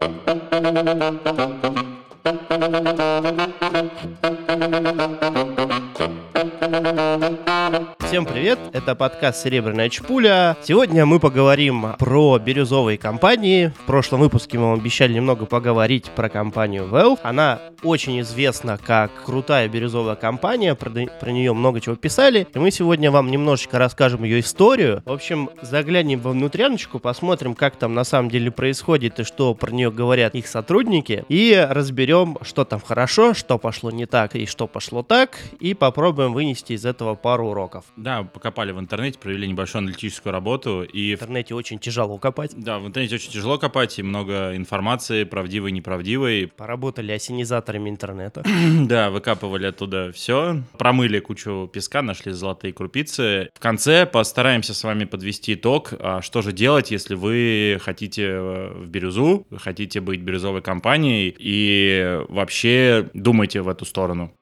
Thank you. Всем привет, это подкаст «Серебряная чпуля». Сегодня мы поговорим про бирюзовые компании. В прошлом выпуске мы вам обещали немного поговорить про компанию Valve. Она очень известна как крутая бирюзовая компания, про, про нее много чего писали. И мы сегодня вам немножечко расскажем ее историю. В общем, заглянем во внутряночку, посмотрим, как там на самом деле происходит и что про нее говорят их сотрудники. И разберем, что там хорошо, что пошло не так и что пошло так. И попробуем вынести из этого пару уроков. Да, покопали в интернете, провели небольшую аналитическую работу. И в интернете очень тяжело копать. Да, в интернете очень тяжело копать, и много информации, правдивой, неправдивой. Поработали осенизаторами интернета. да, выкапывали оттуда все, промыли кучу песка, нашли золотые крупицы. В конце постараемся с вами подвести итог, а что же делать, если вы хотите э, в бирюзу, хотите быть бирюзовой компанией и вообще думаете в эту сторону.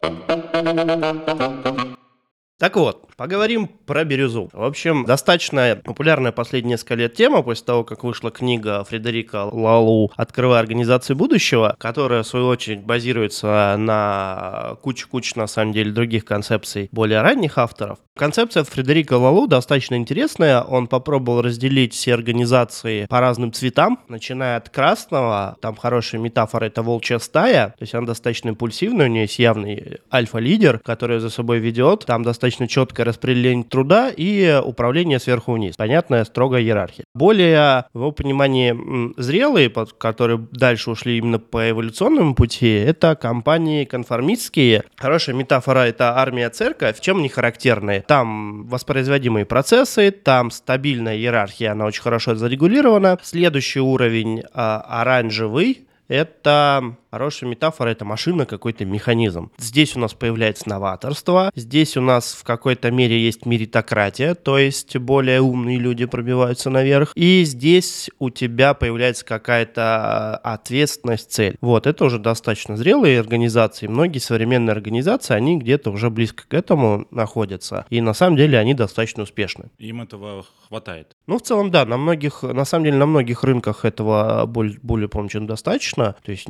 Так вот, поговорим про бирюзу. В общем, достаточно популярная последние несколько лет тема, после того, как вышла книга Фредерика Лалу «Открывая организации будущего», которая, в свою очередь, базируется на куче-куче, на самом деле, других концепций более ранних авторов. Концепция Фредерика Лалу достаточно интересная. Он попробовал разделить все организации по разным цветам, начиная от красного, там хорошая метафора — это волчья стая, то есть она достаточно импульсивная, у нее есть явный альфа-лидер, который за собой ведет, там достаточно четкое распределение труда и управление сверху вниз. Понятная строгая иерархия. Более, в его понимании, зрелые, которые дальше ушли именно по эволюционному пути, это компании конформистские. Хорошая метафора — это армия-церковь. Чем они характерны? Там воспроизводимые процессы, там стабильная иерархия, она очень хорошо зарегулирована. Следующий уровень а, оранжевый, это Хорошая метафора — это машина, какой-то механизм. Здесь у нас появляется новаторство, здесь у нас в какой-то мере есть меритократия, то есть более умные люди пробиваются наверх, и здесь у тебя появляется какая-то ответственность, цель. Вот, это уже достаточно зрелые организации. Многие современные организации, они где-то уже близко к этому находятся, и на самом деле они достаточно успешны. Им этого хватает? Ну, в целом, да, на многих, на самом деле, на многих рынках этого более, более по чем достаточно, то есть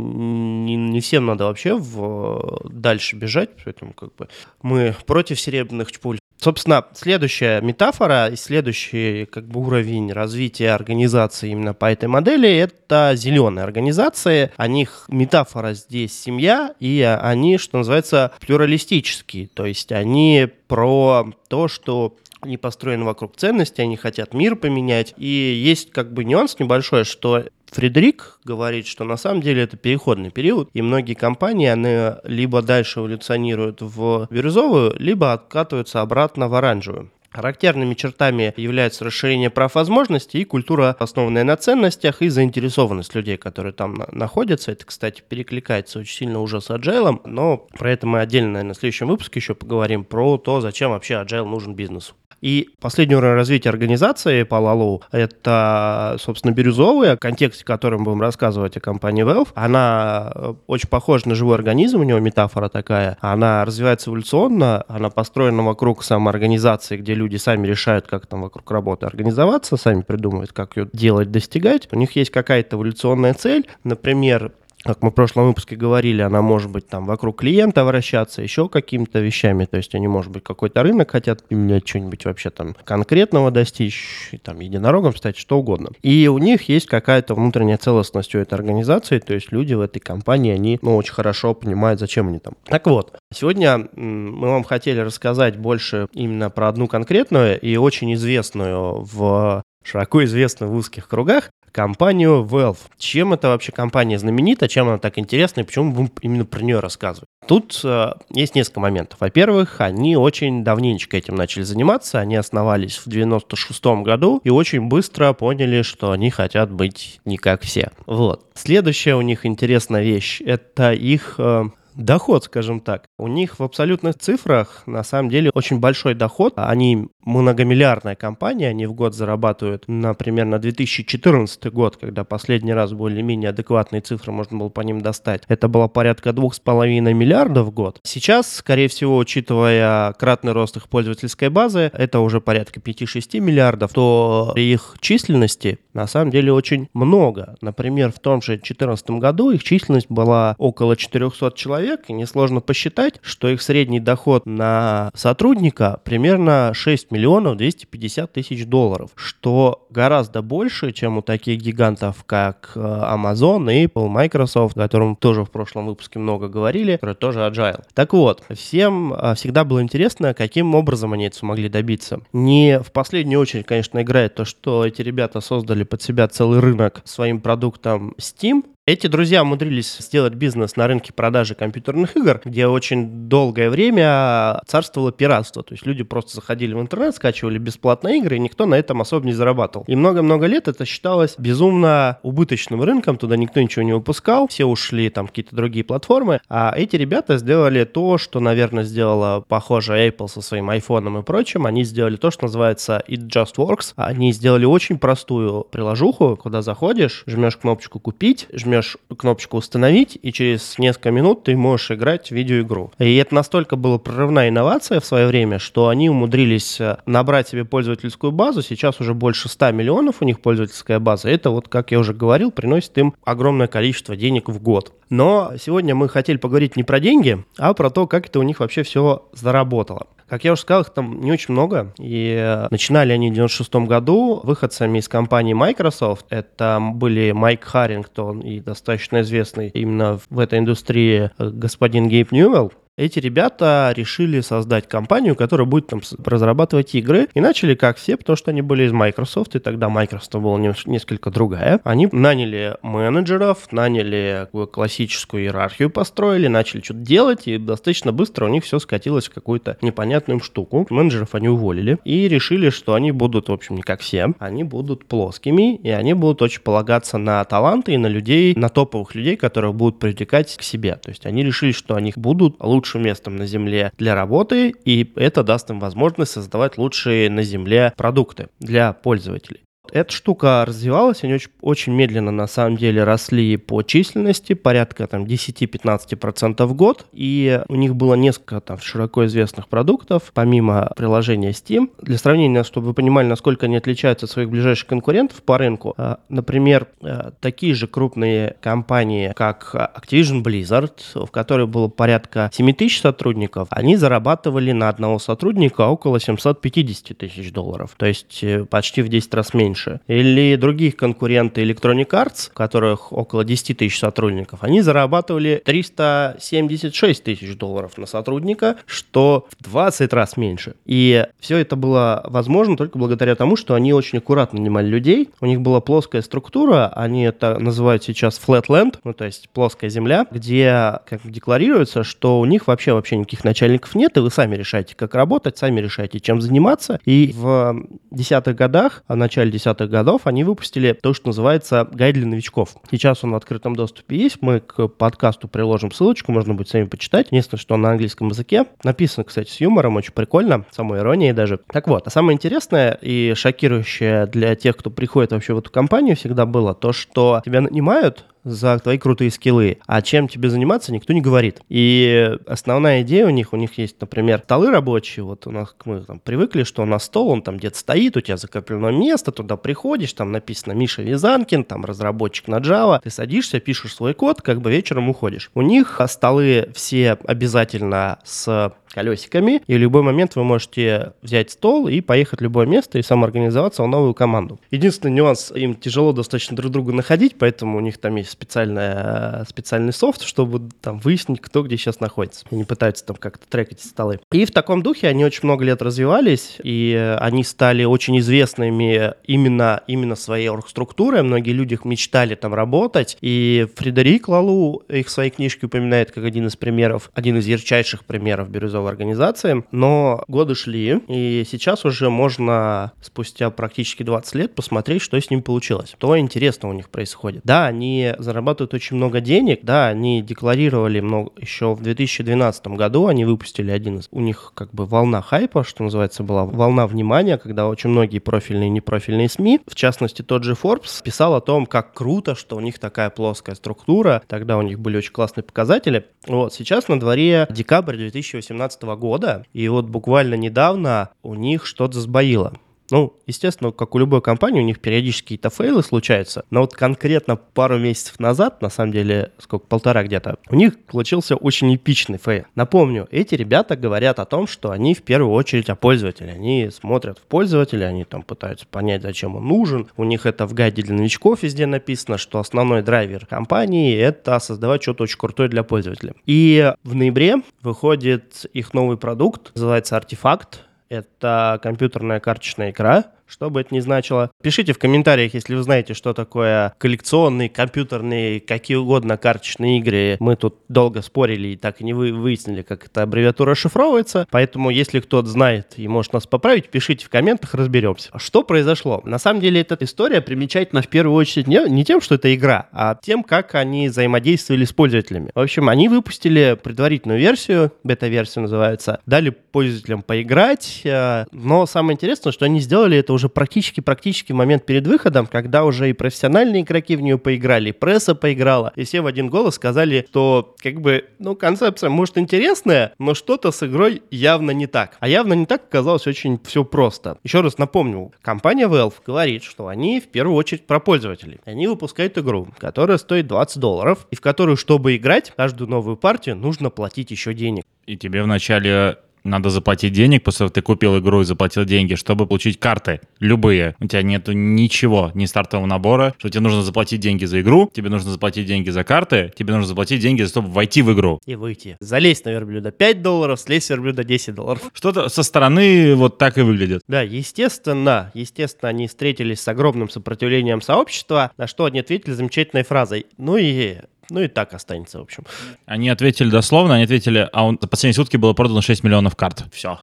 не, не всем надо вообще в, дальше бежать, поэтому как бы мы против серебряных чпуль. Собственно, следующая метафора и следующий как бы уровень развития организации именно по этой модели — это зеленые организации. О них метафора здесь семья, и они, что называется, плюралистические. То есть они про то, что они построены вокруг ценностей, они хотят мир поменять. И есть как бы нюанс небольшой, что Фредерик говорит, что на самом деле это переходный период, и многие компании, они либо дальше эволюционируют в бирюзовую, либо откатываются обратно в оранжевую. Характерными чертами являются расширение прав возможностей и культура, основанная на ценностях и заинтересованность людей, которые там находятся. Это, кстати, перекликается очень сильно уже с agile, но про это мы отдельно, наверное, в следующем выпуске еще поговорим, про то, зачем вообще agile нужен бизнесу. И последний уровень развития организации по Лалу — это, собственно, бирюзовая, в контексте, в котором будем рассказывать о компании Valve. Она э, очень похожа на живой организм, у него метафора такая. Она развивается эволюционно, она построена вокруг самоорганизации, где люди сами решают, как там вокруг работы организоваться, сами придумывают, как ее делать, достигать. У них есть какая-то эволюционная цель, например, как мы в прошлом выпуске говорили, она может быть там вокруг клиента вращаться, еще какими-то вещами, то есть они, может быть, какой-то рынок хотят иметь что-нибудь вообще там конкретного достичь, там, единорогом стать, что угодно. И у них есть какая-то внутренняя целостность у этой организации, то есть люди в этой компании, они, ну, очень хорошо понимают, зачем они там. Так вот, сегодня мы вам хотели рассказать больше именно про одну конкретную и очень известную в широко известную в узких кругах компанию Valve. Чем эта вообще компания знаменита, чем она так интересна и почему будем именно про нее рассказывать? Тут э, есть несколько моментов. Во-первых, они очень давненько этим начали заниматься. Они основались в 96 году и очень быстро поняли, что они хотят быть не как все. Вот. Следующая у них интересная вещь — это их э, доход, скажем так. У них в абсолютных цифрах на самом деле очень большой доход. Они многомиллиардная компания, они в год зарабатывают, например, на 2014 год, когда последний раз более-менее адекватные цифры можно было по ним достать, это было порядка 2,5 миллиардов в год. Сейчас, скорее всего, учитывая кратный рост их пользовательской базы, это уже порядка 5-6 миллиардов, то их численности на самом деле очень много. Например, в том же 2014 году их численность была около 400 человек, и несложно посчитать, что их средний доход на сотрудника примерно 6 миллионов 250 тысяч долларов, что гораздо больше, чем у таких гигантов, как э, Amazon, Apple, Microsoft, о котором тоже в прошлом выпуске много говорили, которые тоже agile. Так вот, всем э, всегда было интересно, каким образом они это смогли добиться. Не в последнюю очередь, конечно, играет то, что эти ребята создали под себя целый рынок своим продуктом Steam, эти друзья умудрились сделать бизнес на рынке продажи компьютерных игр, где очень долгое время царствовало пиратство. То есть люди просто заходили в интернет, скачивали бесплатно игры, и никто на этом особо не зарабатывал. И много-много лет это считалось безумно убыточным рынком, туда никто ничего не выпускал, все ушли там какие-то другие платформы, а эти ребята сделали то, что, наверное, сделала, похоже, Apple со своим айфоном и прочим. Они сделали то, что называется It Just Works. Они сделали очень простую приложуху, куда заходишь, жмешь кнопочку «Купить», жмешь жмешь кнопочку «Установить», и через несколько минут ты можешь играть в видеоигру. И это настолько была прорывная инновация в свое время, что они умудрились э, набрать себе пользовательскую базу. Сейчас уже больше 100 миллионов у них пользовательская база. Это вот, как я уже говорил, приносит им огромное количество денег в год. Но сегодня мы хотели поговорить не про деньги, а про то, как это у них вообще все заработало. Как я уже сказал, их там не очень много. И начинали они в 96 году выходцами из компании Microsoft. Это были Майк Харрингтон и достаточно известный именно в этой индустрии э, господин Гейб Ньюэлл. Эти ребята решили создать компанию, которая будет там разрабатывать игры. И начали как все, потому что они были из Microsoft, и тогда Microsoft была несколько другая. Они наняли менеджеров, наняли классическую иерархию построили, начали что-то делать, и достаточно быстро у них все скатилось в какую-то непонятную штуку. Менеджеров они уволили и решили, что они будут, в общем, не как все, они будут плоскими, и они будут очень полагаться на таланты и на людей, на топовых людей, которых будут привлекать к себе. То есть они решили, что они будут лучше лучшим местом на Земле для работы, и это даст им возможность создавать лучшие на Земле продукты для пользователей. Эта штука развивалась, они очень, очень медленно на самом деле росли по численности, порядка там 10-15% в год, и у них было несколько там широко известных продуктов, помимо приложения Steam. Для сравнения, чтобы вы понимали, насколько они отличаются от своих ближайших конкурентов по рынку, а, например, а, такие же крупные компании, как Activision Blizzard, в которой было порядка 7 тысяч сотрудников, они зарабатывали на одного сотрудника около 750 тысяч долларов, то есть э, почти в 10 раз меньше меньше. Или других конкуренты Electronic Arts, которых около 10 тысяч сотрудников, они зарабатывали 376 тысяч долларов на сотрудника, что в 20 раз меньше. И все это было возможно только благодаря тому, что они очень аккуратно нанимали людей. У них была плоская структура, они это называют сейчас flatland, ну то есть плоская земля, где как декларируется, что у них вообще вообще никаких начальников нет, и вы сами решаете, как работать, сами решаете, чем заниматься. И в десятых годах, в начале 10-х годов они выпустили то, что называется гайд для новичков. Сейчас он в открытом доступе есть, мы к подкасту приложим ссылочку, можно будет сами почитать. Единственное, что он на английском языке. Написано, кстати, с юмором, очень прикольно, самой иронией даже. Так вот, а самое интересное и шокирующее для тех, кто приходит вообще в эту компанию, всегда было то, что тебя нанимают за твои крутые скиллы. А чем тебе заниматься, никто не говорит. И основная идея у них, у них есть, например, столы рабочие. Вот у нас мы там привыкли, что у нас стол, он там где-то стоит, у тебя закреплено место, туда приходишь, там написано Миша Визанкин, там разработчик на Java, ты садишься, пишешь свой код, как бы вечером уходишь. У них столы все обязательно с колесиками, и в любой момент вы можете взять стол и поехать в любое место и самоорганизоваться в новую команду. Единственный нюанс, им тяжело достаточно друг друга находить, поэтому у них там есть специальная, специальный софт, чтобы там выяснить, кто где сейчас находится. Они пытаются там как-то трекать столы. И в таком духе они очень много лет развивались, и они стали очень известными именно, именно своей оргструктурой. Многие люди мечтали там работать, и Фредерик Лалу их в своей книжке упоминает как один из примеров, один из ярчайших примеров бирюзовой в организации, но годы шли, и сейчас уже можно спустя практически 20 лет посмотреть, что с ним получилось, что интересно у них происходит. Да, они зарабатывают очень много денег, да, они декларировали много, еще в 2012 году они выпустили один из, у них как бы волна хайпа, что называется, была волна внимания, когда очень многие профильные и непрофильные СМИ, в частности тот же Forbes, писал о том, как круто, что у них такая плоская структура, тогда у них были очень классные показатели. Вот, сейчас на дворе декабрь 2018 года, и вот буквально недавно у них что-то сбоило. Ну, естественно, как у любой компании, у них периодически какие-то фейлы случаются, но вот конкретно пару месяцев назад, на самом деле, сколько, полтора где-то, у них случился очень эпичный фейл. Напомню, эти ребята говорят о том, что они в первую очередь о пользователе. Они смотрят в пользователя, они там пытаются понять, зачем он нужен. У них это в гайде для новичков везде написано, что основной драйвер компании — это создавать что-то очень крутое для пользователя. И в ноябре выходит их новый продукт, называется «Артефакт», это компьютерная карточная игра, что бы это ни значило. Пишите в комментариях, если вы знаете, что такое коллекционные, компьютерные, какие угодно карточные игры. Мы тут долго спорили и так и не выяснили, как эта аббревиатура шифровывается. Поэтому, если кто-то знает и может нас поправить, пишите в комментах, разберемся. Что произошло? На самом деле, эта история примечательна в первую очередь не, не тем, что это игра, а тем, как они взаимодействовали с пользователями. В общем, они выпустили предварительную версию, бета-версию называется, дали пользователям поиграть, э, но самое интересное, что они сделали это уже практически-практически момент перед выходом, когда уже и профессиональные игроки в нее поиграли, и пресса поиграла, и все в один голос сказали, что как бы, ну, концепция может интересная, но что-то с игрой явно не так. А явно не так оказалось очень все просто. Еще раз напомню, компания Valve говорит, что они в первую очередь про пользователей. Они выпускают игру, которая стоит 20 долларов, и в которую, чтобы играть, каждую новую партию нужно платить еще денег. И тебе вначале надо заплатить денег, после того, как ты купил игру и заплатил деньги, чтобы получить карты, любые. У тебя нету ничего, ни стартового набора, что тебе нужно заплатить деньги за игру, тебе нужно заплатить деньги за карты, тебе нужно заплатить деньги чтобы войти в игру. И выйти. Залезть на верблюда 5 долларов, слезть с верблюда 10 долларов. Что-то со стороны вот так и выглядит. Да, естественно, естественно, они встретились с огромным сопротивлением сообщества, на что они ответили замечательной фразой. Ну и ну и так останется, в общем. Они ответили дословно, они ответили, а он за последние сутки было продано 6 миллионов карт. Все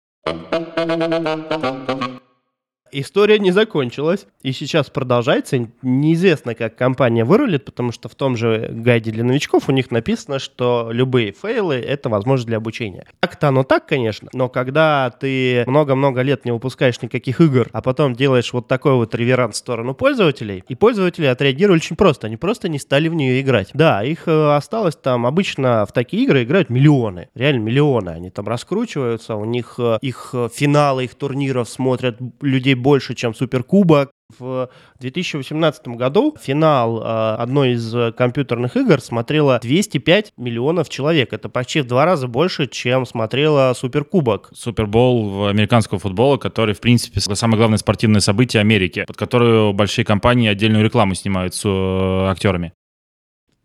история не закончилась и сейчас продолжается. Неизвестно, как компания вырулит, потому что в том же гайде для новичков у них написано, что любые фейлы — это возможность для обучения. Так-то оно так, конечно, но когда ты много-много лет не выпускаешь никаких игр, а потом делаешь вот такой вот реверанс в сторону пользователей, и пользователи отреагировали очень просто. Они просто не стали в нее играть. Да, их э, осталось там обычно в такие игры играют миллионы. Реально миллионы. Они там раскручиваются, у них э, их э, финалы, их турниров смотрят людей больше, чем Суперкубок. В 2018 году финал э, одной из компьютерных игр смотрело 205 миллионов человек. Это почти в два раза больше, чем смотрела Суперкубок. Супербол американского футбола, который, в принципе, самое главное спортивное событие Америки, под которую большие компании отдельную рекламу снимают с э, актерами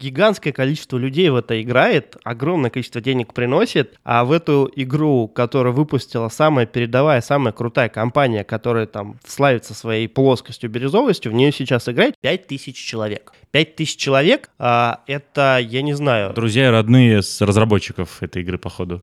гигантское количество людей в это играет, огромное количество денег приносит, а в эту игру, которую выпустила самая передовая, самая крутая компания, которая там славится своей плоскостью, бирюзовостью, в нее сейчас играет 5000 человек. 5000 человек, а, это, я не знаю... Друзья и родные с разработчиков этой игры, походу.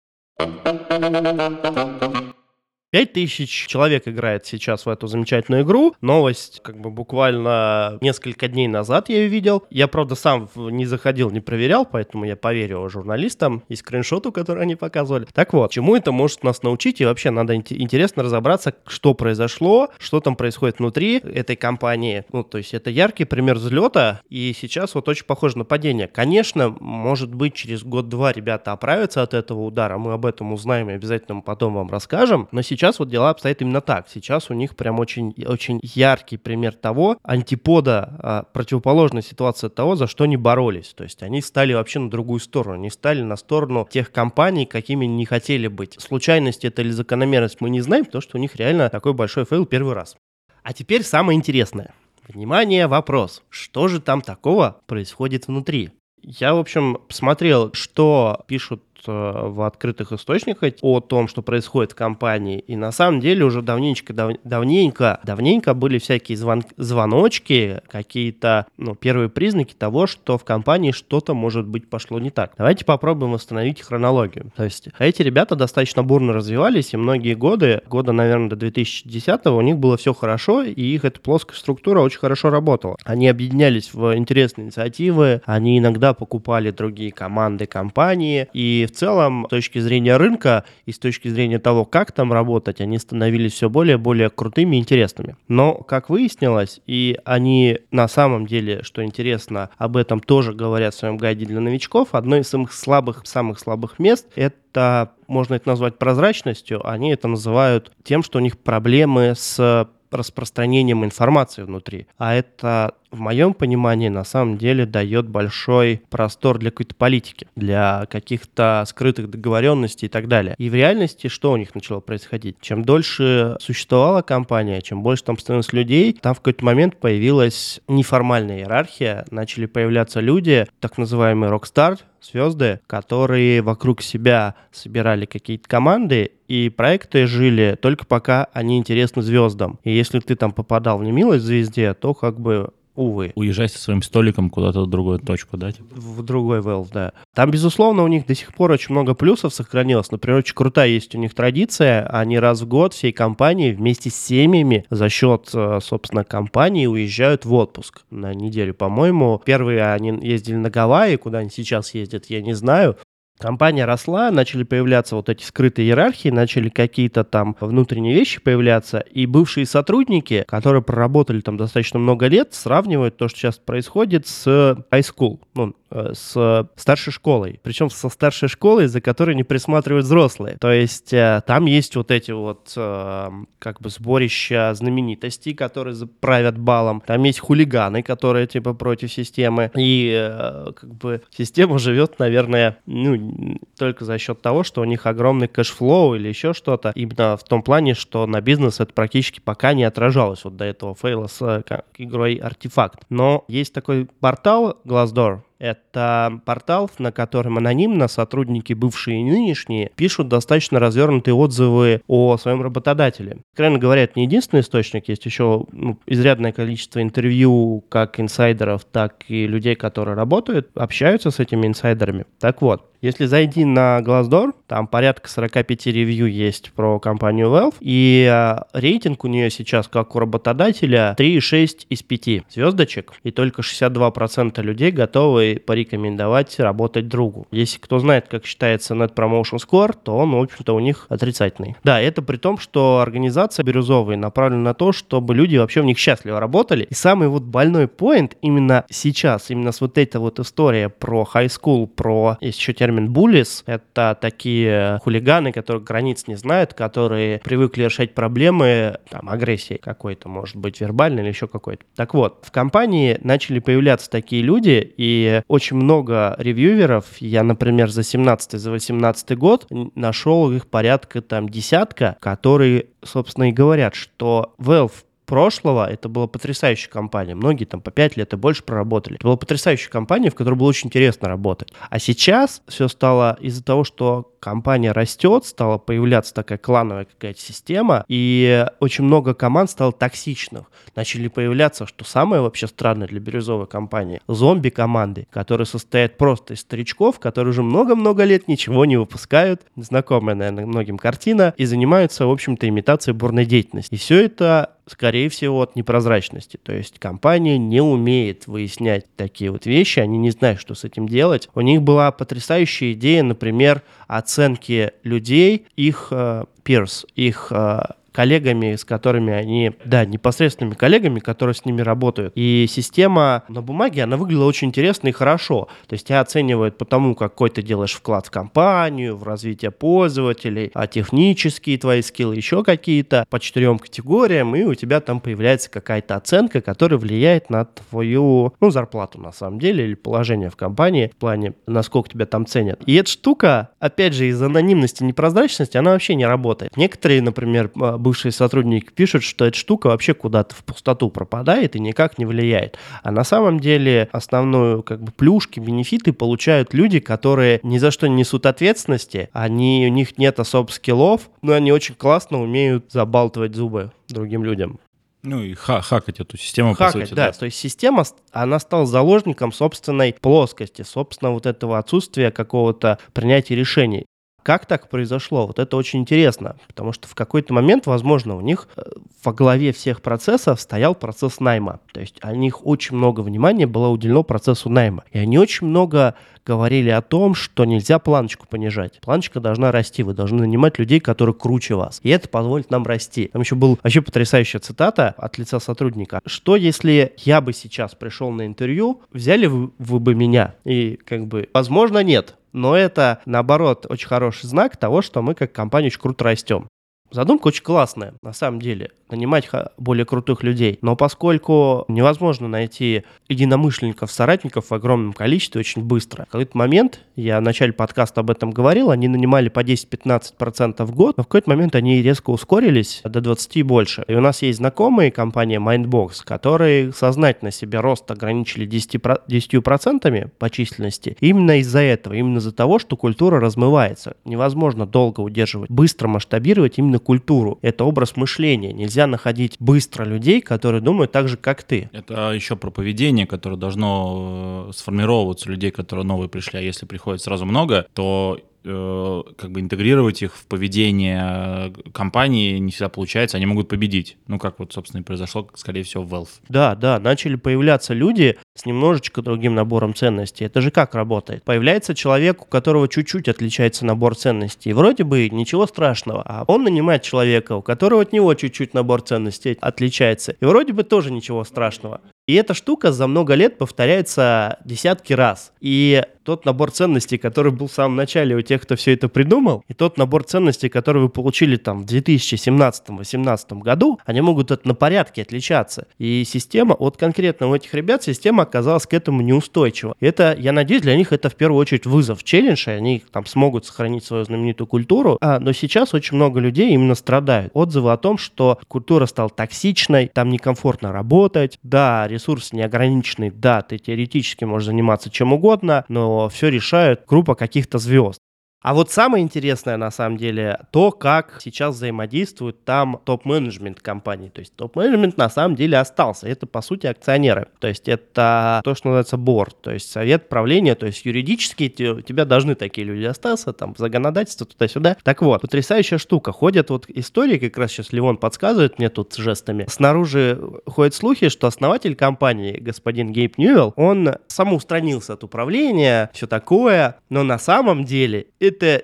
5 тысяч человек играет сейчас в эту замечательную игру. Новость как бы буквально несколько дней назад я ее видел. Я, правда, сам не заходил, не проверял, поэтому я поверю журналистам и скриншоту, который они показывали. Так вот, чему это может нас научить? И вообще надо интересно разобраться, что произошло, что там происходит внутри этой компании. Ну, то есть это яркий пример взлета, и сейчас вот очень похоже на падение. Конечно, может быть, через год-два ребята оправятся от этого удара, мы об этом узнаем и обязательно потом вам расскажем, но сейчас сейчас вот дела обстоят именно так. Сейчас у них прям очень, очень яркий пример того, антипода, а, противоположная ситуация того, за что они боролись. То есть они стали вообще на другую сторону. Они стали на сторону тех компаний, какими не хотели быть. Случайность это или закономерность мы не знаем, потому что у них реально такой большой фейл первый раз. А теперь самое интересное. Внимание, вопрос. Что же там такого происходит внутри? Я, в общем, посмотрел, что пишут в открытых источниках о том, что происходит в компании. И на самом деле уже давненько, дав, давненько, давненько были всякие звон, звоночки, какие-то ну, первые признаки того, что в компании что-то может быть пошло не так. Давайте попробуем восстановить хронологию. То есть эти ребята достаточно бурно развивались, и многие годы, года, наверное, до 2010 у них было все хорошо, и их эта плоская структура очень хорошо работала. Они объединялись в интересные инициативы, они иногда покупали другие команды, компании, и в целом, с точки зрения рынка и с точки зрения того, как там работать, они становились все более и более крутыми и интересными. Но, как выяснилось, и они на самом деле, что интересно, об этом тоже говорят в своем гайде для новичков, одно из самых слабых, самых слабых мест — это можно это назвать прозрачностью, они это называют тем, что у них проблемы с распространением информации внутри. А это, в моем понимании, на самом деле дает большой простор для какой-то политики, для каких-то скрытых договоренностей и так далее. И в реальности что у них начало происходить? Чем дольше существовала компания, чем больше там становилось людей, там в какой-то момент появилась неформальная иерархия, начали появляться люди, так называемые рок-стар, звезды, которые вокруг себя собирали какие-то команды, и проекты жили только пока они интересны звездам. И если ты там попадал в немилость звезде, то как бы увы. Уезжай со своим столиком куда-то в другую точку, да? В другой Valve, да. Там, безусловно, у них до сих пор очень много плюсов сохранилось. Например, очень крутая есть у них традиция. Они раз в год всей компанией вместе с семьями за счет, э, собственно, компании уезжают в отпуск на неделю, по-моему. Первые они ездили на Гавайи, куда они сейчас ездят, я не знаю. Компания росла, начали появляться вот эти скрытые иерархии, начали какие-то там внутренние вещи появляться, и бывшие сотрудники, которые проработали там достаточно много лет, сравнивают то, что сейчас происходит с high school, ну, с старшей школой. Причем со старшей школой, за которой не присматривают взрослые. То есть э, там есть вот эти вот э, как бы сборища знаменитостей, которые правят балом. Там есть хулиганы, которые типа против системы. И как бы система живет, наверное, ну, только за счет того, что у них огромный cash flow или еще что-то. Именно в том плане, что на бизнес это практически пока не отражалось вот до этого фейла с игрой Артефакт. Но есть такой портал Glassdoor, это портал, на котором анонимно сотрудники, бывшие и нынешние, пишут достаточно развернутые отзывы о своем работодателе. Откровенно говоря, это не единственный источник, есть еще ну, изрядное количество интервью как инсайдеров, так и людей, которые работают, общаются с этими инсайдерами. Так вот, если зайти на Glassdoor, там порядка 45 ревью есть про компанию Valve, и э, рейтинг у нее сейчас, как у работодателя, 3,6 из 5 звездочек, и только 62% людей готовы порекомендовать работать другу. Если кто знает, как считается Net Promotion Score, то он, в общем-то, у них отрицательный. Да, это при том, что организация бирюзовая направлена на то, чтобы люди вообще в них счастливо работали. И самый вот больной поинт именно сейчас, именно с вот эта вот история про high school, про, есть еще термин термин буллис. Это такие хулиганы, которые границ не знают, которые привыкли решать проблемы, там, агрессии какой-то, может быть, вербальной или еще какой-то. Так вот, в компании начали появляться такие люди, и очень много ревьюверов, я, например, за 17 за 18 год нашел их порядка там десятка, которые, собственно, и говорят, что Valve прошлого это была потрясающая компания. Многие там по 5 лет и больше проработали. Это была потрясающая компания, в которой было очень интересно работать. А сейчас все стало из-за того, что компания растет, стала появляться такая клановая какая-то система, и очень много команд стало токсичных. Начали появляться, что самое вообще странное для бирюзовой компании, зомби-команды, которые состоят просто из старичков, которые уже много-много лет ничего не выпускают, знакомая, наверное, многим картина, и занимаются, в общем-то, имитацией бурной деятельности. И все это скорее всего, от непрозрачности. То есть компания не умеет выяснять такие вот вещи, они не знают, что с этим делать. У них была потрясающая идея, например, оценки людей, их э, peers, их э, коллегами, с которыми они, да, непосредственными коллегами, которые с ними работают. И система на бумаге, она выглядела очень интересно и хорошо. То есть тебя оценивают по тому, какой ты делаешь вклад в компанию, в развитие пользователей, а технические твои скиллы, еще какие-то по четырем категориям, и у тебя там появляется какая-то оценка, которая влияет на твою, ну, зарплату на самом деле, или положение в компании, в плане, насколько тебя там ценят. И эта штука, опять же, из анонимности, непрозрачности, она вообще не работает. Некоторые, например, бывшие сотрудники пишут, что эта штука вообще куда-то в пустоту пропадает и никак не влияет. А на самом деле основную как бы плюшки, бенефиты получают люди, которые ни за что не несут ответственности, они, у них нет особо скиллов, но они очень классно умеют забалтывать зубы другим людям. Ну и ха хакать эту систему, хакать, по сути. Да. да, то есть система, она стала заложником собственной плоскости, собственно, вот этого отсутствия какого-то принятия решений. Как так произошло? Вот это очень интересно, потому что в какой-то момент, возможно, у них э, во главе всех процессов стоял процесс найма. То есть у них очень много внимания было уделено процессу найма. И они очень много говорили о том, что нельзя планочку понижать. Планочка должна расти, вы должны нанимать людей, которые круче вас. И это позволит нам расти. Там еще был вообще потрясающая цитата от лица сотрудника. Что если я бы сейчас пришел на интервью, взяли вы, вы бы меня? И как бы, возможно, нет но это, наоборот, очень хороший знак того, что мы как компания очень круто растем. Задумка очень классная, на самом деле нанимать более крутых людей. Но поскольку невозможно найти единомышленников, соратников в огромном количестве очень быстро, в какой-то момент, я в начале подкаста об этом говорил, они нанимали по 10-15% в год, но в какой-то момент они резко ускорились до 20 и больше. И у нас есть знакомые компания Mindbox, которые сознательно себе рост ограничили 10%, 10% по численности. Именно из-за этого, именно из-за того, что культура размывается. Невозможно долго удерживать, быстро масштабировать именно культуру. Это образ мышления. Нельзя находить быстро людей, которые думают так же, как ты. Это еще про поведение, которое должно э, сформироваться у людей, которые новые пришли. А если приходит сразу много, то Э, как бы интегрировать их в поведение компании не всегда получается, они могут победить. Ну, как вот, собственно, и произошло, скорее всего, в Valve. Да, да, начали появляться люди с немножечко другим набором ценностей. Это же как работает? Появляется человек, у которого чуть-чуть отличается набор ценностей. Вроде бы ничего страшного. А он нанимает человека, у которого от него чуть-чуть набор ценностей отличается. И вроде бы тоже ничего страшного. И эта штука за много лет повторяется десятки раз. И тот набор ценностей, который был в самом начале у тех, кто все это придумал, и тот набор ценностей, который вы получили там в 2017-2018 году, они могут от, на порядке отличаться. И система, вот конкретно у этих ребят, система оказалась к этому неустойчива. Это, я надеюсь, для них это в первую очередь вызов, челлендж, и они там смогут сохранить свою знаменитую культуру. А, но сейчас очень много людей именно страдают. Отзывы о том, что культура стала токсичной, там некомфортно работать, да, ресурс неограниченный, да, ты теоретически можешь заниматься чем угодно, но все решают группа каких-то звезд. А вот самое интересное, на самом деле, то, как сейчас взаимодействует там топ-менеджмент компании. То есть топ-менеджмент на самом деле остался. Это, по сути, акционеры. То есть это то, что называется борт, то есть совет правления, то есть юридически у тебя должны такие люди остаться, там, законодательство туда-сюда. Так вот, потрясающая штука. Ходят вот истории, как раз сейчас Левон подсказывает мне тут жестами. Снаружи ходят слухи, что основатель компании, господин Гейб Ньюэлл, он самоустранился от управления, все такое, но на самом деле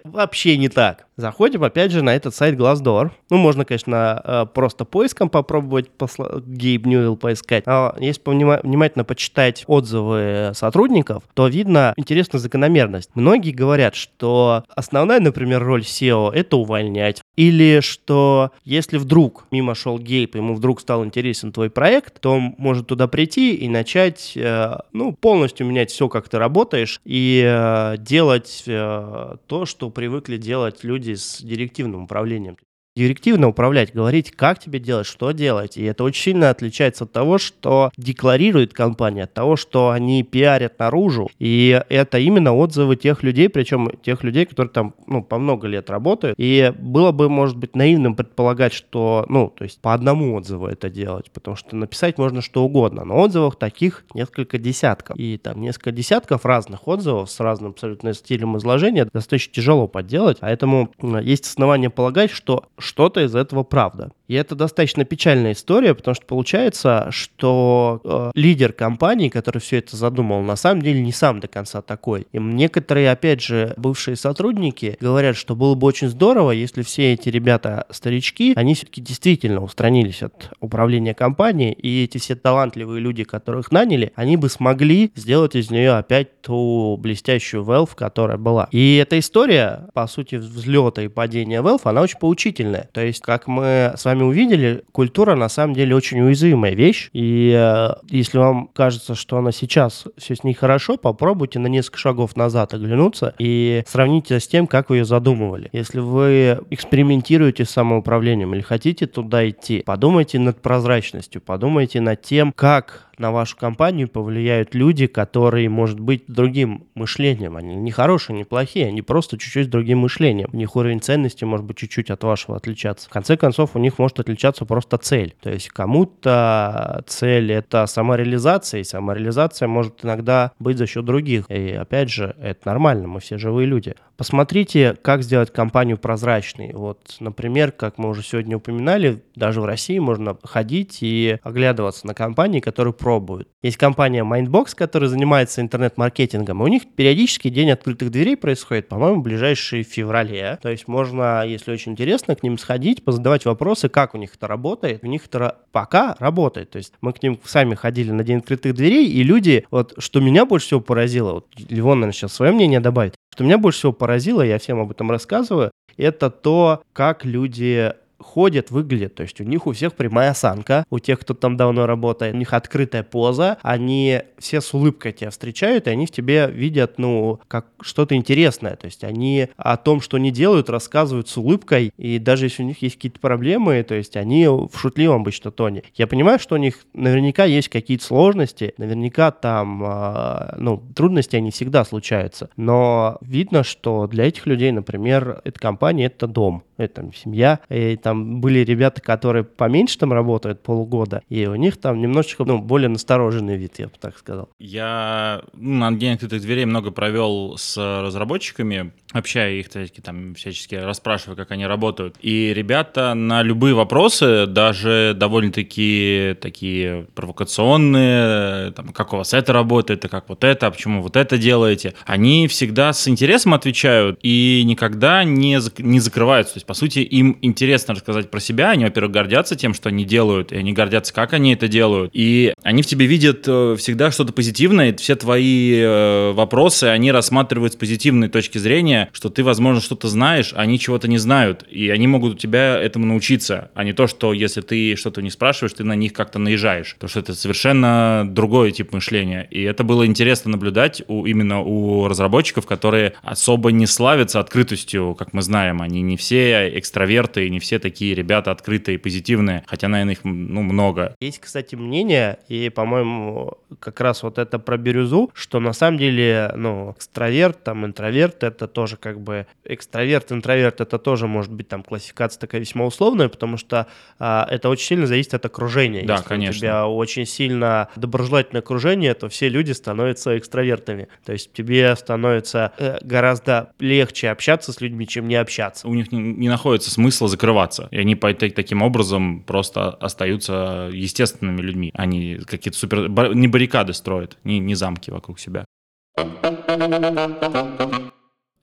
вообще не так. Заходим опять же на этот сайт Glassdoor. Ну, можно, конечно, э, просто поиском попробовать посла... Гейб Ньюэлл поискать. А если внимательно почитать отзывы сотрудников, то видно интересную закономерность. Многие говорят, что основная, например, роль SEO — это увольнять. Или что если вдруг мимо шел Гейб, ему вдруг стал интересен твой проект, то он может туда прийти и начать, э, ну, полностью менять все, как ты работаешь, и э, делать то, что привыкли делать люди люди с директивным управлением директивно управлять, говорить, как тебе делать, что делать. И это очень сильно отличается от того, что декларирует компания, от того, что они пиарят наружу. И это именно отзывы тех людей, причем тех людей, которые там ну, по много лет работают. И было бы, может быть, наивным предполагать, что, ну, то есть по одному отзыву это делать, потому что написать можно что угодно. Но отзывов таких несколько десятков. И там несколько десятков разных отзывов с разным абсолютно стилем изложения достаточно тяжело подделать. Поэтому есть основания полагать, что что-то из этого правда. И это достаточно печальная история, потому что получается, что э, лидер компании, который все это задумал, на самом деле не сам до конца такой. И некоторые, опять же, бывшие сотрудники говорят, что было бы очень здорово, если все эти ребята старички, они все-таки действительно устранились от управления компанией, и эти все талантливые люди, которых наняли, они бы смогли сделать из нее опять ту блестящую Valve, которая была. И эта история, по сути, взлета и падения Valve, она очень поучительна положительное. То есть, как мы с вами увидели, культура на самом деле очень уязвимая вещь, и э, если вам кажется, что она сейчас все с ней хорошо, попробуйте на несколько шагов назад оглянуться и сравните с тем, как вы ее задумывали. Если вы экспериментируете с самоуправлением или хотите туда идти, подумайте над прозрачностью, подумайте над тем, как на вашу компанию повлияют люди, которые, может быть, другим мышлением. Они не хорошие, не плохие, они просто чуть-чуть другим мышлением. У них уровень ценности может быть чуть-чуть от вашего отличаться. В конце концов, у них может отличаться просто цель. То есть кому-то цель — это самореализация, и самореализация может иногда быть за счет других. И опять же, это нормально, мы все живые люди. Посмотрите, как сделать компанию прозрачной. Вот, например, как мы уже сегодня упоминали, даже в России можно ходить и оглядываться на компании, которые пробуют. Есть компания Mindbox, которая занимается интернет-маркетингом. У них периодически день открытых дверей происходит, по-моему, в ближайшие феврале. То есть можно, если очень интересно, к ним сходить, позадавать вопросы, как у них это работает. У них это пока работает. То есть мы к ним сами ходили на день открытых дверей, и люди, вот что меня больше всего поразило, вот Левон, наверное, сейчас свое мнение добавит, что меня больше всего поразило, я всем об этом рассказываю, это то, как люди ходят, выглядят. То есть у них у всех прямая осанка, у тех, кто там давно работает, у них открытая поза, они все с улыбкой тебя встречают, и они в тебе видят, ну, как что-то интересное. То есть они о том, что они делают, рассказывают с улыбкой, и даже если у них есть какие-то проблемы, то есть они в шутливом обычно тоне. Я понимаю, что у них наверняка есть какие-то сложности, наверняка там, э, ну, трудности они всегда случаются, но видно, что для этих людей, например, эта компания — это дом, это там семья, и там были ребята, которые поменьше там работают полгода, и у них там немножечко, ну, более настороженный вид, я бы так сказал. Я ну, на день открытых дверей много провел с разработчиками, общая их, таки, там, всячески расспрашивая, как они работают. И ребята на любые вопросы, даже довольно-таки такие провокационные, там, как у вас это работает, и как вот это, а почему вот это делаете, они всегда с интересом отвечают и никогда не, не закрываются. То есть, по сути, им интересно рассказать про себя. Они, во-первых, гордятся тем, что они делают, и они гордятся, как они это делают. И они в тебе видят э, всегда что-то позитивное, все твои э, вопросы они рассматривают с позитивной точки зрения, что ты, возможно, что-то знаешь, а они чего-то не знают, и они могут у тебя этому научиться, а не то, что если ты что-то не спрашиваешь, ты на них как-то наезжаешь. Потому что это совершенно другой тип мышления. И это было интересно наблюдать у, именно у разработчиков, которые особо не славятся открытостью, как мы знаем. Они не все экстраверты, не все такие ребята открытые, позитивные, хотя, наверное, их ну, много. Есть, кстати, мнение, и, по-моему, как раз вот это про бирюзу, что на самом деле, ну, экстраверт, там, интроверт, это тоже как бы экстраверт, интроверт, это тоже может быть там классификация такая весьма условная, потому что а, это очень сильно зависит от окружения. Да, Если конечно. у тебя очень сильно доброжелательное окружение, то все люди становятся экстравертами. То есть тебе становится э, гораздо легче общаться с людьми, чем не общаться. У них не, не находится смысла закрываться. И они таким образом просто остаются естественными людьми. Они какие-то супер... не баррикады строят, не, не замки вокруг себя.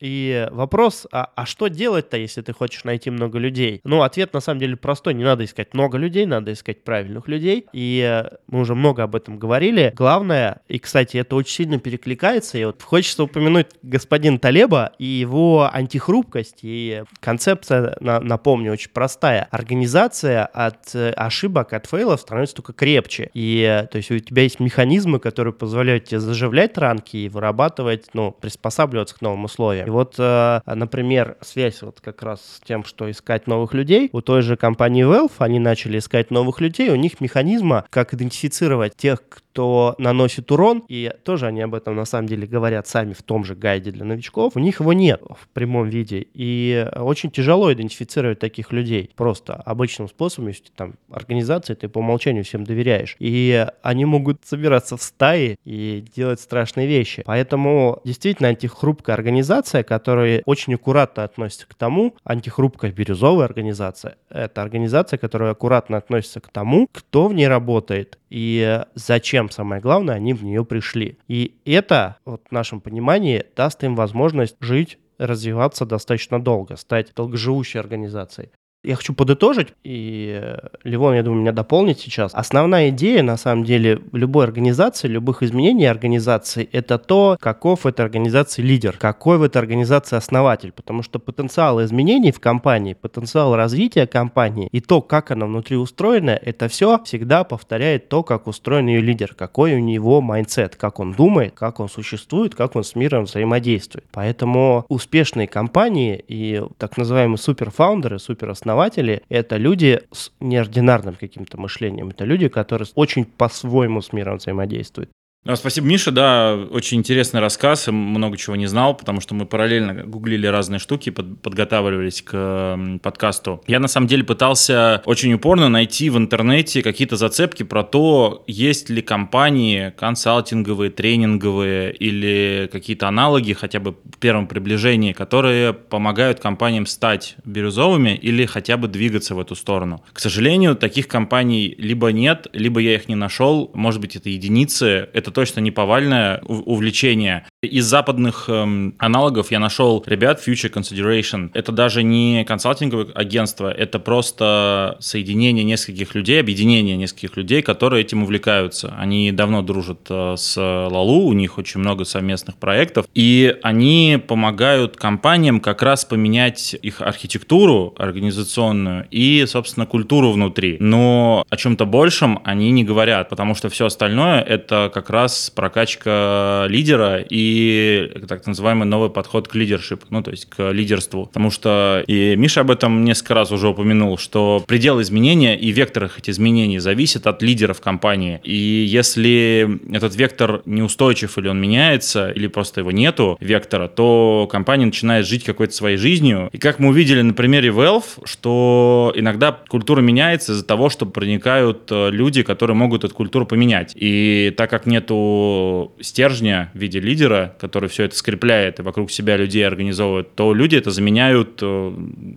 И вопрос, а, а что делать-то, если ты хочешь найти много людей? Ну, ответ на самом деле простой. Не надо искать много людей, надо искать правильных людей. И э, мы уже много об этом говорили. Главное, и, кстати, это очень сильно перекликается, и вот хочется упомянуть господин Талеба и его антихрупкость. И концепция, на, напомню, очень простая. Организация от э, ошибок, от фейлов становится только крепче. И, э, то есть, у тебя есть механизмы, которые позволяют тебе заживлять ранки и вырабатывать, ну, приспосабливаться к новым условиям. И вот, э, например, связь вот как раз с тем, что искать новых людей. У той же компании Valve они начали искать новых людей. У них механизма, как идентифицировать тех, кто наносит урон, и тоже они об этом на самом деле говорят сами в том же гайде для новичков, у них его нет в прямом виде, и очень тяжело идентифицировать таких людей просто обычным способом, если там организация, ты по умолчанию всем доверяешь, и они могут собираться в стаи и делать страшные вещи. Поэтому действительно антихрупкая организация, которая очень аккуратно относится к тому, антихрупкая бирюзовая организация, это организация, которая аккуратно относится к тому, кто в ней работает и зачем самое главное, они в нее пришли. И это, вот в нашем понимании, даст им возможность жить развиваться достаточно долго, стать долгоживущей организацией. Я хочу подытожить, и Ливон, я думаю, меня дополнит сейчас. Основная идея, на самом деле, любой организации, любых изменений организации, это то, каков в этой организации лидер, какой в этой организации основатель. Потому что потенциал изменений в компании, потенциал развития компании и то, как она внутри устроена, это все всегда повторяет то, как устроен ее лидер, какой у него mindset, как он думает, как он существует, как он с миром взаимодействует. Поэтому успешные компании и так называемые суперфаундеры, супероснователи, основатели — это люди с неординарным каким-то мышлением. Это люди, которые очень по-своему с миром взаимодействуют. А, спасибо, Миша. Да, очень интересный рассказ. Много чего не знал, потому что мы параллельно гуглили разные штуки, под, подготавливались к подкасту. Я на самом деле пытался очень упорно найти в интернете какие-то зацепки про то, есть ли компании консалтинговые, тренинговые или какие-то аналоги, хотя бы в первом приближении, которые помогают компаниям стать бирюзовыми или хотя бы двигаться в эту сторону. К сожалению, таких компаний либо нет, либо я их не нашел. Может быть, это единицы. Это точно не повальное увлечение. Из западных эм, аналогов я нашел ребят Future Consideration. Это даже не консалтинговое агентство, это просто соединение нескольких людей, объединение нескольких людей, которые этим увлекаются. Они давно дружат э, с Лалу, у них очень много совместных проектов, и они помогают компаниям как раз поменять их архитектуру организационную и, собственно, культуру внутри. Но о чем-то большем они не говорят, потому что все остальное это как раз раз прокачка лидера и так называемый новый подход к лидершип, ну, то есть к лидерству. Потому что и Миша об этом несколько раз уже упомянул, что предел изменения и вектор этих изменений зависит от лидеров компании. И если этот вектор неустойчив или он меняется, или просто его нету, вектора, то компания начинает жить какой-то своей жизнью. И как мы увидели на примере Valve, что иногда культура меняется из-за того, что проникают э, люди, которые могут эту культуру поменять. И так как нет нету стержня в виде лидера, который все это скрепляет и вокруг себя людей организовывает, то люди это заменяют э,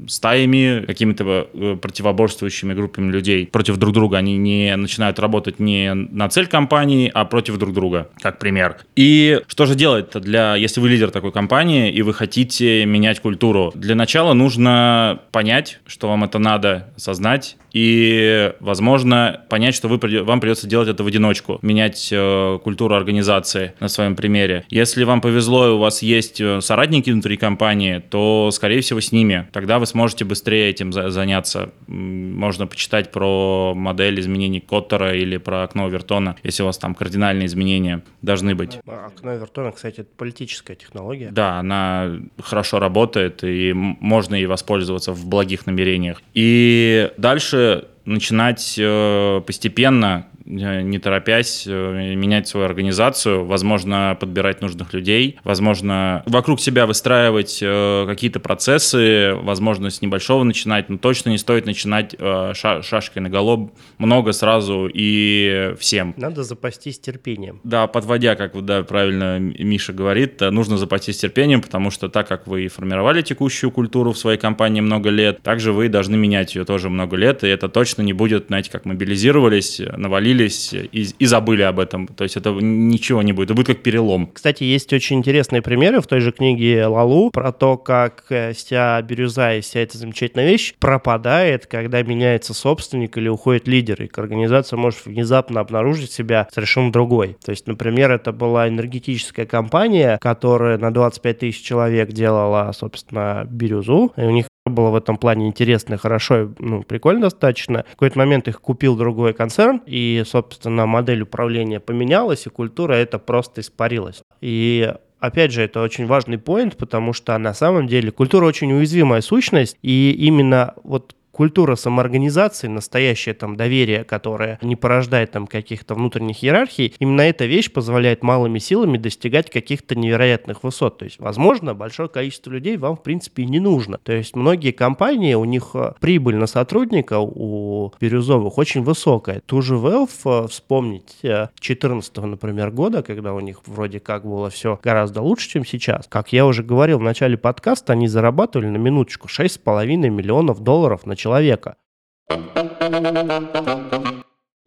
стаями, какими-то э, противоборствующими группами людей против друг друга. Они не начинают работать не на цель компании, а против друг друга, как пример. И что же делать для, если вы лидер такой компании и вы хотите менять культуру? Для начала нужно понять, что вам это надо, осознать, и, возможно, понять, что вы, вам придется делать это в одиночку, менять э, культуру организации на своем примере. Если вам повезло и у вас есть э, соратники внутри компании, то, скорее всего, с ними. Тогда вы сможете быстрее этим за заняться. Можно почитать про модель изменений Коттера или про окно Вертона, если у вас там кардинальные изменения должны быть. А окно Вертона, кстати, это политическая технология. Да, она хорошо работает, и можно ей воспользоваться в благих намерениях. И дальше начинать э, постепенно не торопясь, э, менять свою организацию, возможно, подбирать нужных людей, возможно, вокруг себя выстраивать э, какие-то процессы, возможно, с небольшого начинать, но точно не стоит начинать шашкой на голоб много сразу и всем. Надо запастись терпением. Да, подводя, как да, правильно Миша говорит, нужно запастись терпением, потому что так как вы формировали текущую культуру в своей компании много лет, также вы должны менять ее тоже много лет, и это точно не будет, знаете, как мобилизировались, навалили остановились и, и забыли об этом. То есть это ничего не будет. Это будет как перелом. Кстати, есть очень интересные примеры в той же книге Лалу про то, как э, вся бирюза и вся эта замечательная вещь пропадает, когда меняется собственник или уходит лидер, и организация может внезапно обнаружить себя совершенно другой. То есть, например, это была энергетическая компания, которая на 25 тысяч человек делала, собственно, бирюзу, и у них было в этом плане интересно, хорошо, ну, прикольно достаточно. В какой-то момент их купил другой концерн, и, собственно, модель управления поменялась, и культура это просто испарилась. И опять же, это очень важный поинт, потому что на самом деле культура очень уязвимая сущность, и именно вот культура самоорганизации, настоящее там доверие, которое не порождает там каких-то внутренних иерархий, именно эта вещь позволяет малыми силами достигать каких-то невероятных высот. То есть, возможно, большое количество людей вам, в принципе, и не нужно. То есть, многие компании, у них э, прибыль на сотрудника у бирюзовых очень высокая. Ту же Valve, э, вспомнить 14 э, например, года, когда у них вроде как было все гораздо лучше, чем сейчас. Как я уже говорил в начале подкаста, они зарабатывали на минуточку 6,5 миллионов долларов на человека.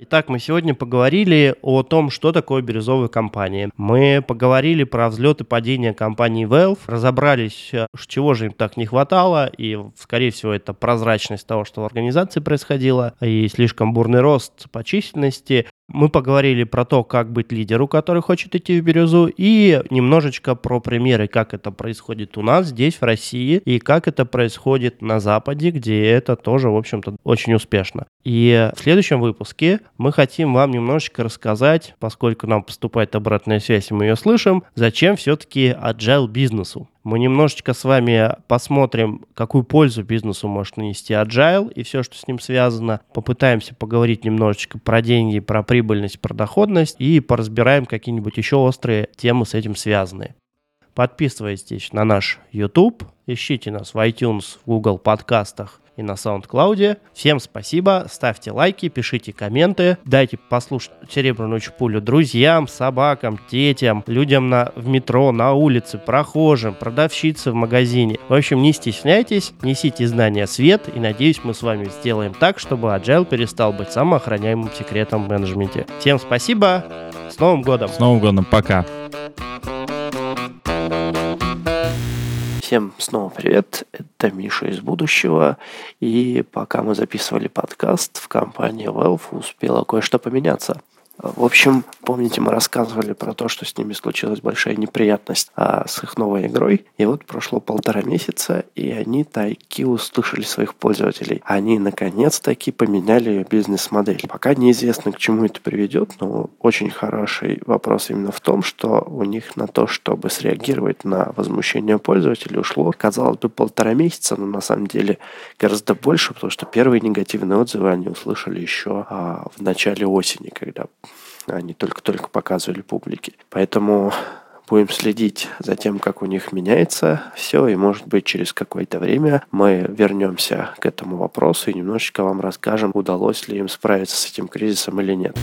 Итак, мы сегодня поговорили о том, что такое бирюзовая компания. Мы поговорили про взлет и падение компании Valve, разобрались, э, чего же им так не хватало, и, скорее всего, это прозрачность того, что в организации происходило, и слишком бурный рост по численности. Мы поговорили про то, как быть лидеру, который хочет идти в бирюзу, и немножечко про примеры, как это происходит у нас здесь, в России, и как это происходит на Западе, где это тоже, в общем-то, очень успешно. И в следующем выпуске мы хотим вам немножечко рассказать, поскольку нам поступает обратная связь, и мы ее слышим, зачем все-таки agile бизнесу. Мы немножечко с вами посмотрим, какую пользу бизнесу может нанести agile и все, что с ним связано. Попытаемся поговорить немножечко про деньги, про прибыльность, про доходность и поразбираем какие-нибудь еще острые темы с этим связанные. Подписывайтесь на наш YouTube, ищите нас в iTunes, в Google подкастах и на SoundCloud. Всем спасибо, ставьте лайки, пишите комменты, дайте послушать «Серебряную чпулю» друзьям, собакам, детям, людям на, в метро, на улице, прохожим, продавщице в магазине. В общем, не стесняйтесь, несите знания свет, и надеюсь, мы с вами сделаем так, чтобы Agile перестал быть самым охраняемым секретом в менеджменте. Всем спасибо, с Новым годом! С Новым годом, пока! Всем снова привет, это Миша из будущего, и пока мы записывали подкаст, в компании Valve успело кое-что поменяться – в общем, помните, мы рассказывали про то, что с ними случилась большая неприятность а, с их новой игрой. И вот прошло полтора месяца, и они таки услышали своих пользователей. Они наконец-таки поменяли бизнес-модель. Пока неизвестно, к чему это приведет, но очень хороший вопрос именно в том, что у них на то, чтобы среагировать на возмущение пользователей, ушло, казалось бы, полтора месяца, но на самом деле гораздо больше, потому что первые негативные отзывы они услышали еще а, в начале осени, когда они только-только показывали публике. Поэтому будем следить за тем, как у них меняется все, и, может быть, через какое-то время мы вернемся к этому вопросу и немножечко вам расскажем, удалось ли им справиться с этим кризисом или нет.